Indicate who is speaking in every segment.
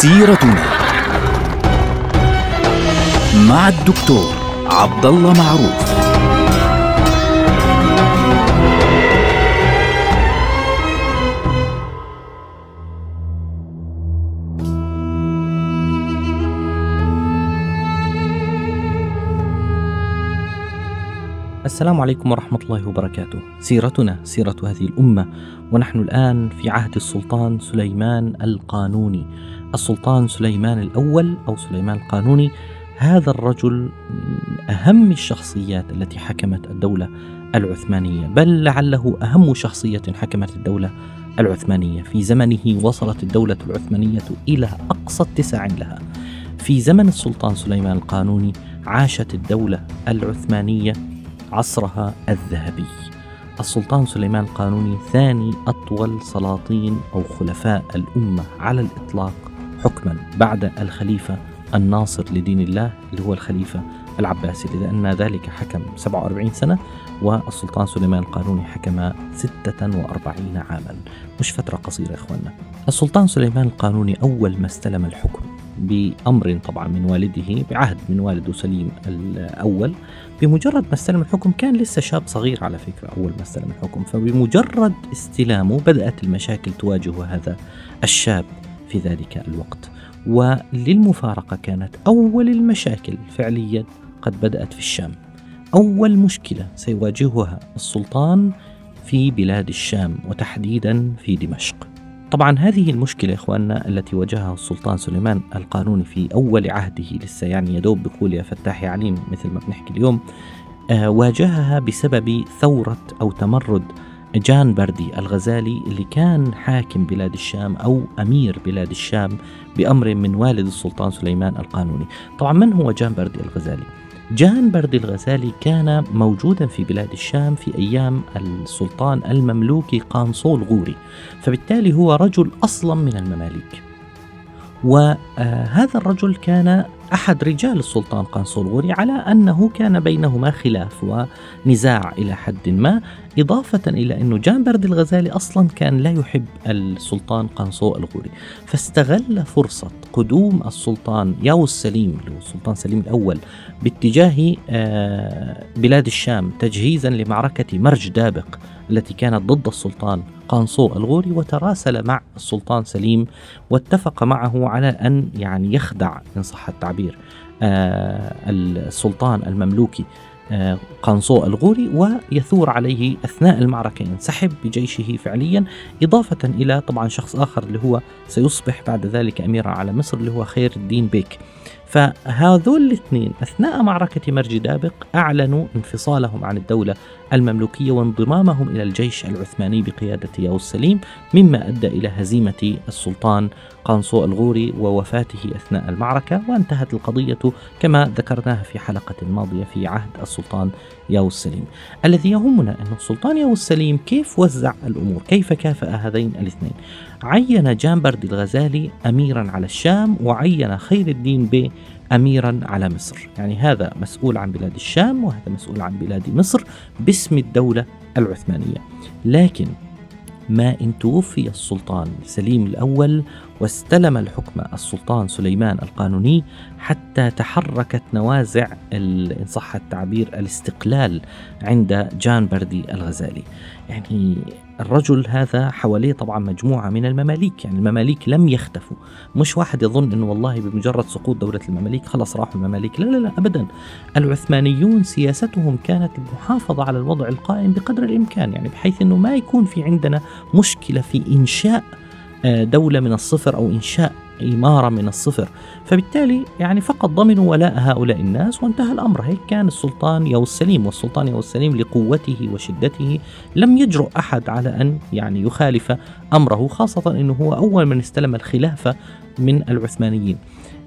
Speaker 1: سيرتنا مع الدكتور عبد الله معروف
Speaker 2: السلام عليكم ورحمة الله وبركاته. سيرتنا سيرة هذه الأمة ونحن الآن في عهد السلطان سليمان القانوني. السلطان سليمان الأول أو سليمان القانوني هذا الرجل من أهم الشخصيات التي حكمت الدولة العثمانية، بل لعله أهم شخصية حكمت الدولة العثمانية. في زمنه وصلت الدولة العثمانية إلى أقصى اتساع لها. في زمن السلطان سليمان القانوني عاشت الدولة العثمانية عصرها الذهبي السلطان سليمان القانوني ثاني أطول سلاطين أو خلفاء الأمة على الإطلاق حكما بعد الخليفة الناصر لدين الله اللي هو الخليفة العباسي لأن ذلك حكم 47 سنة والسلطان سليمان القانوني حكم 46 عاما. مش فترة قصيرة إخواننا. السلطان سليمان القانوني أول ما استلم الحكم بأمر طبعا من والده بعهد من والده سليم الأول بمجرد ما استلم الحكم كان لسه شاب صغير على فكرة أول ما استلم الحكم. فبمجرد استلامه بدأت المشاكل تواجه هذا الشاب في ذلك الوقت. وللمفارقة كانت أول المشاكل فعليا قد بدأت في الشام. أول مشكلة سيواجهها السلطان في بلاد الشام وتحديدا في دمشق. طبعا هذه المشكلة إخواننا التي واجهها السلطان سليمان القانوني في أول عهده لسه يعني يدوب بقول يا فتاح يا عليم مثل ما بنحكي اليوم آه واجهها بسبب ثورة أو تمرد جان بردي الغزالي اللي كان حاكم بلاد الشام أو أمير بلاد الشام بأمر من والد السلطان سليمان القانوني طبعا من هو جان بردي الغزالي؟ جان بردي الغزالي كان موجودا في بلاد الشام في أيام السلطان المملوكي قانصول غوري فبالتالي هو رجل أصلا من المماليك وهذا الرجل كان أحد رجال السلطان قانصول غوري على أنه كان بينهما خلاف ونزاع إلى حد ما إضافة إلى انه جان برد الغزالي أصلا كان لا يحب السلطان قانصو الغوري فاستغل فرصة قدوم السلطان ياو السليم اللي هو السلطان سليم الأول باتجاه بلاد الشام تجهيزا لمعركة مرج دابق التي كانت ضد السلطان قانصو الغوري وتراسل مع السلطان سليم واتفق معه على أن يعني يخدع ان صح التعبير السلطان المملوكي. قانصو الغوري ويثور عليه أثناء المعركة ينسحب بجيشه فعليا إضافة إلى طبعا شخص آخر اللي هو سيصبح بعد ذلك اميرا على مصر اللي هو خير الدين بيك. فهذول الاثنين أثناء معركة مرج دابق أعلنوا انفصالهم عن الدولة المملوكية وانضمامهم إلى الجيش العثماني بقيادة ياو السليم مما أدى إلى هزيمة السلطان قانصو الغوري ووفاته أثناء المعركة وانتهت القضية كما ذكرناها في حلقة ماضية في عهد السلطان ياو السليم. الذي يهمنا أن السلطان ياو السليم كيف وزع الأمور؟ كيف كافأ هذين الاثنين؟ عين جامبرد الغزالي اميرا على الشام وعين خير الدين بي اميرا على مصر، يعني هذا مسؤول عن بلاد الشام وهذا مسؤول عن بلاد مصر باسم الدولة العثمانية. لكن ما إن توفي السلطان سليم الأول واستلم الحكم السلطان سليمان القانوني حتى تحركت نوازع إن صح التعبير الاستقلال عند جان بردي الغزالي يعني الرجل هذا حواليه طبعا مجموعة من المماليك يعني المماليك لم يختفوا. مش واحد يظن أنه والله بمجرد سقوط دولة المماليك خلاص راحوا المماليك. لا لا لا أبدا. العثمانيون سياستهم كانت المحافظة على الوضع القائم بقدر الإمكان يعني بحيث أنه ما يكون في عندنا مشكلة في إنشاء دولة من الصفر أو إنشاء إمارة من الصفر. فبالتالي يعني فقط ضمنوا ولاء هؤلاء الناس وانتهى الأمر. هيك كان السلطان يو السليم والسلطان يو السليم لقوته وشدته لم يجرؤ أحد على أن يعني يخالف أمره خاصة أنه هو أول من استلم الخلافة من العثمانيين.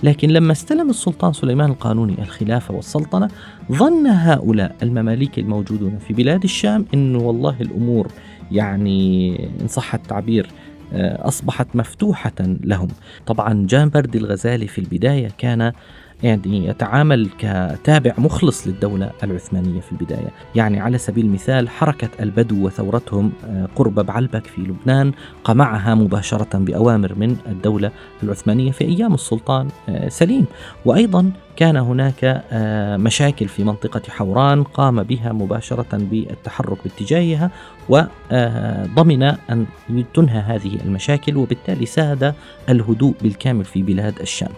Speaker 2: لكن لما استلم السلطان سليمان القانوني الخلافة والسلطنة ظن هؤلاء المماليك الموجودون في بلاد الشام أنه والله الأمور يعني إن صح التعبير أصبحت مفتوحة لهم. طبعا جان بردي الغزالي في البداية كان يعني يتعامل كتابع مخلص للدولة العثمانية في البداية. يعني على سبيل المثال حركة البدو وثورتهم آه، قرب بعلبك في لبنان قمعها مباشرة بأوامر من الدولة العثمانية في أيام السلطان آه، سليم. وأيضا كان هناك آه، مشاكل في منطقة حوران قام بها مباشرة بالتحرك باتجاهها وضمن أن تنهى هذه المشاكل وبالتالي ساد الهدوء بالكامل في بلاد الشام.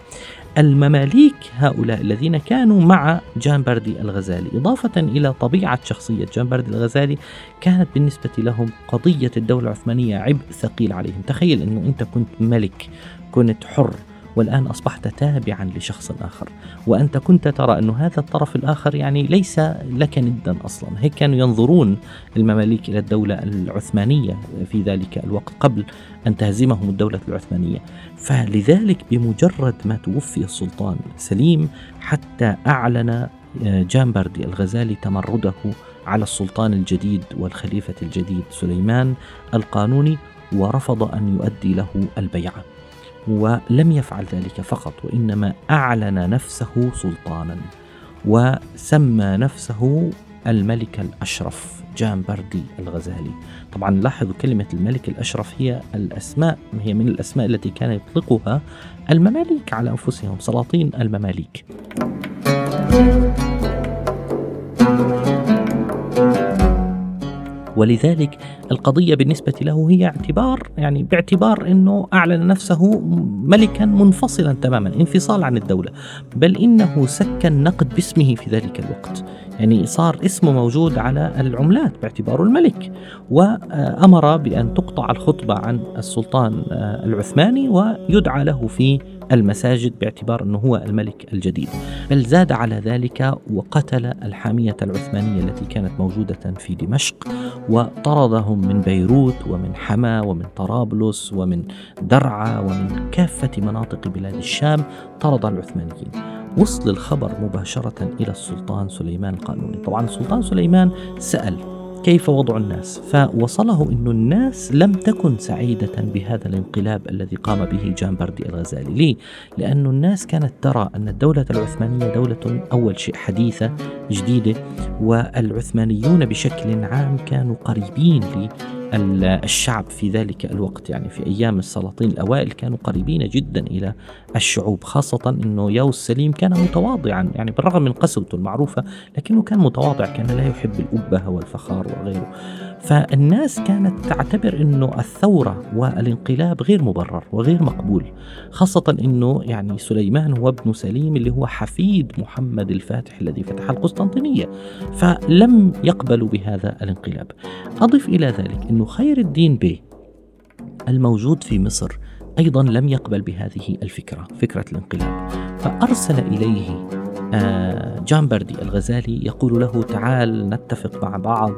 Speaker 2: المماليك هؤلاء الذين كانوا مع جان بردي الغزالي. إضافة إلى طبيعة شخصية جان بردي الغزالي كانت بالنسبة لهم قضية الدولة العثمانية عبء ثقيل عليهم. تخيل أنه أنت كنت ملك كنت حر والآن أصبحت تابعا لشخص آخر. وأنت كنت ترى أن هذا الطرف الآخر يعني ليس لك ندا أصلا. هيك كانوا ينظرون المماليك إلى الدولة العثمانية في ذلك الوقت قبل أن تهزمهم الدولة العثمانية. فلذلك بمجرد ما توفي السلطان سليم حتى أعلن آه، جامبردي الغزالي تمرده على السلطان الجديد والخليفة الجديد سليمان القانوني ورفض أن يؤدي له البيعة. ولم يفعل ذلك فقط وإنما أعلن نفسه سلطانا وسمى نفسه الملك الأشرف جان بردي الغزالي. طبعا لاحظوا كلمة الملك الأشرف هي الأسماء هي من الأسماء التي كان يطلقها المماليك على أنفسهم سلاطين المماليك. ولذلك القضية بالنسبة له هي اعتبار يعني باعتبار أنه أعلن نفسه ملكا منفصلا تماما انفصال عن الدولة بل إنه سكن نقد باسمه في ذلك الوقت. يعني صار اسمه موجود على العملات باعتباره الملك وأمر بأن تقطع الخطبة عن السلطان العثماني ويدعى له في المساجد باعتبار أنه هو الملك الجديد. بل زاد على ذلك وقتل الحامية العثمانية التي كانت موجودة في دمشق وطردهم من بيروت ومن حما ومن طرابلس ومن درعا ومن كافة مناطق بلاد الشام طرد العثمانيين. وصل الخبر مباشرة إلى السلطان سليمان القانوني طبعا السلطان سليمان سأل كيف وضع الناس؟ فوصله أن الناس لم تكن سعيدة بهذا الانقلاب الذي قام به جان بردي الغزالي. ليه؟ لأن الناس كانت ترى أن الدولة العثمانية دولة أول شيء حديثة جديدة والعثمانيون بشكل عام كانوا قريبين الشعب في ذلك الوقت يعني في أيام السلاطين الأوائل كانوا قريبين جدا إلى الشعوب خاصة أنه ياوس سليم كان متواضعا يعني بالرغم من قسوته المعروفة لكنه كان متواضع كان لا يحب الأبهة والفخار وغيره. فالناس كانت تعتبر أنه الثورة والانقلاب غير مبرر وغير مقبول خاصة أنه يعني سليمان هو ابن سليم اللي هو حفيد محمد الفاتح الذي فتح القسطنطينية فلم يقبلوا بهذا الانقلاب. أضف إلى ذلك أنه خير الدين بي الموجود في مصر أيضا لم يقبل بهذه الفكرة فكرة الانقلاب. فأرسل إليه آه، جان بردي الغزالي يقول له تعال نتفق مع بعض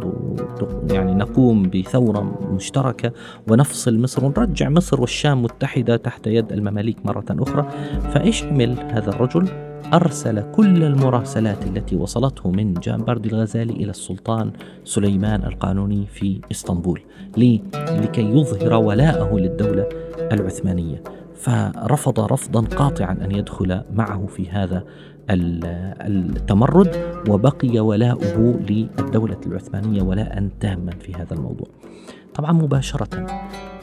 Speaker 2: يعني نقوم بثورة مشتركة ونفصل مصر ونرجع مصر والشام متحدة تحت يد المماليك مرة أخرى. فإيش عمل هذا الرجل؟ أرسل كل المراسلات التي وصلته من جان بردي الغزالي إلى السلطان سليمان القانوني في إسطنبول لكي يظهر ولاءه للدولة العثمانية. فرفض رفضا قاطعا أن يدخل معه في هذا التمرد وبقي ولاؤه للدولة العثمانية ولاء تاما في هذا الموضوع. طبعا مباشرة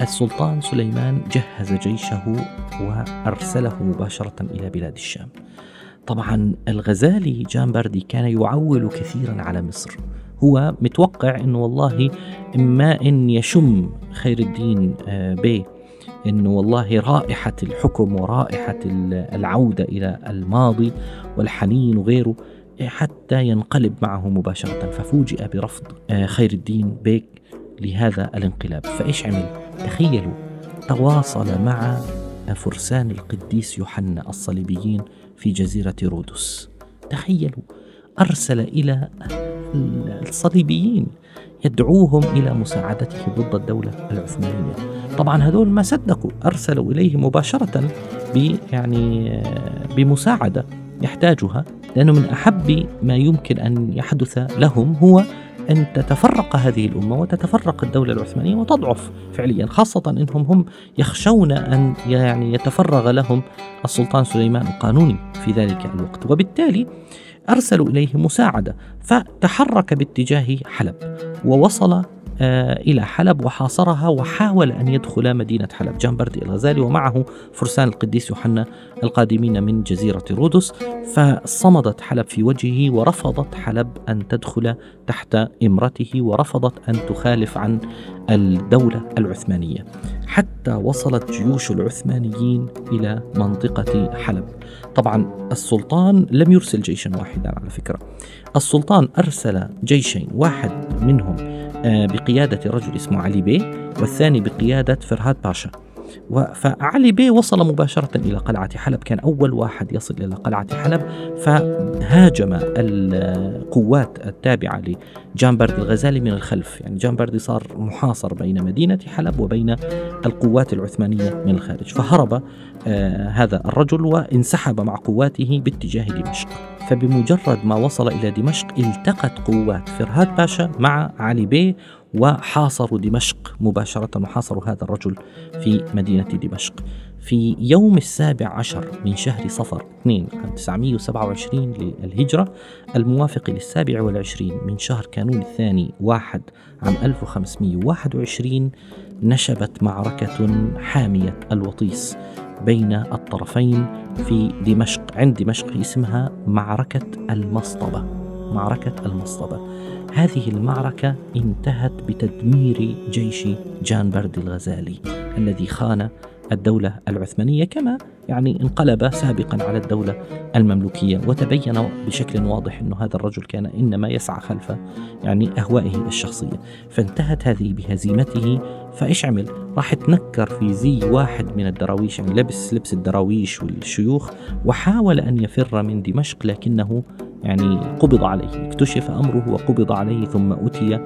Speaker 2: السلطان سليمان جهز جيشه وأرسله مباشرة إلى بلاد الشام. طبعا الغزالي جان بردي كان يعول كثيرا على مصر هو متوقع انه والله إما إن يشم خير الدين آه، بيه انه والله رائحة الحكم ورائحة العودة إلى الماضي والحنين وغيره حتى ينقلب معه مباشرة. ففوجئ برفض آه، خير الدين بيك لهذا الانقلاب. فإيش عمل؟ تخيلوا تواصل مع فرسان القديس يوحنا الصليبيين في جزيرة رودس. تخيلوا أرسل إلى الصليبيين يدعوهم إلى مساعدته ضد الدولة العثمانية. طبعا هذول ما صدقوا أرسلوا إليه مباشرة ب يعني بمساعدة يحتاجها لأنه من أحب ما يمكن أن يحدث لهم هو أن تتفرق هذه الأمة وتتفرق الدولة العثمانية وتضعف فعليا خاصة أنهم هم يخشون أن يعني يتفرغ لهم السلطان سليمان القانوني في ذلك الوقت. وبالتالي أرسلوا إليه مساعدة فتحرك باتجاه حلب ووصل إلى حلب وحاصرها وحاول أن يدخل مدينة حلب. جامبردي الغزالي ومعه فرسان القديس يوحنا القادمين من جزيرة رودس. فصمدت حلب في وجهه ورفضت حلب أن تدخل تحت إمرته ورفضت أن تخالف عن الدولة العثمانية. حتى وصلت جيوش العثمانيين إلى منطقة حلب. طبعا السلطان لم يرسل جيشا واحدا على فكرة. السلطان أرسل جيشين واحد منهم آه، بقيادة رجل اسمه علي بي والثاني بقيادة فرهاد باشا. فعلي بي وصل مباشرة إلى قلعة حلب. كان أول واحد يصل إلى قلعة حلب فهاجم القوات التابعة لجانبردي الغزالي من الخلف. يعني جانبردي صار محاصر بين مدينة حلب وبين القوات العثمانية من الخارج. فهرب آه هذا الرجل وانسحب مع قواته باتجاه دمشق. فبمجرد ما وصل إلى دمشق التقت قوات فرهاد باشا مع علي بي وحاصروا دمشق مباشرة وحاصروا هذا الرجل في مدينة دمشق. في يوم السابع عشر من شهر صفر 2 عام 927 للهجرة الموافق للسابع والعشرين من شهر كانون الثاني واحد عام 1521 نشبت معركة حامية الوطيس. بين الطرفين في دمشق عند دمشق اسمها معركة المصطبة. معركة المصطبة. هذه المعركة انتهت بتدمير جيش جان بردي الغزالي الذي خان الدولة العثمانية كما يعني انقلب سابقا على الدولة المملوكية وتبين بشكل واضح أن هذا الرجل كان إنما يسعى خلف يعني أهوائه الشخصية. فانتهت هذه بهزيمته فإيش عمل؟ راح تنكر في زي واحد من الدراويش يعني لبس لبس الدراويش والشيوخ وحاول أن يفر من دمشق لكنه يعني قبض عليه اكتشف أمره وقبض عليه ثم أتي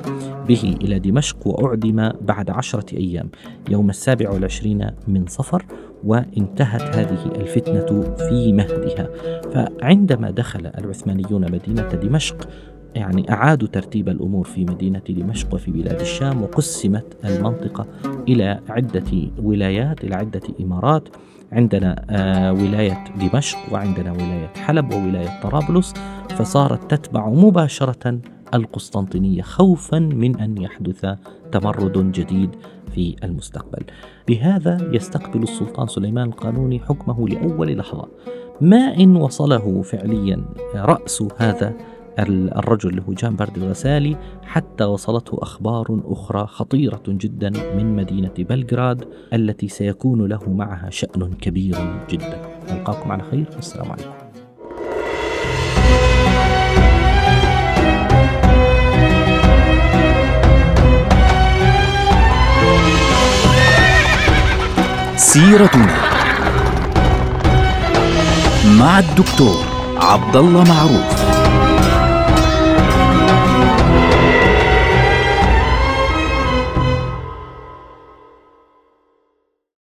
Speaker 2: به إلى دمشق وأعدم بعد عشرة أيام. يوم السابع والعشرين من صفر وانتهت هذه الفتنة في مهدها. فعندما دخل العثمانيون مدينة دمشق يعني أعادوا ترتيب الأمور في مدينة دمشق وفي بلاد الشام وقسمت المنطقة إلى عدة ولايات إلى عدة إمارات. عندنا آه ولاية دمشق وعندنا ولاية حلب وولاية طرابلس فصارت تتبع مباشرة القسطنطينية خوفا من أن يحدث تمرد جديد في المستقبل. بهذا يستقبل السلطان سليمان القانوني حكمه لأول لحظة. ما إن وصله فعليا رأس هذا الرجل اللي هو جان برد الغسالي حتى وصلته أخبار أخرى خطيرة جدا من مدينة بلغراد التي سيكون له معها شأن كبير جدا. نلقاكم على خير. والسلام عليكم.
Speaker 1: سيرتنا مع الدكتور عبد الله معروف.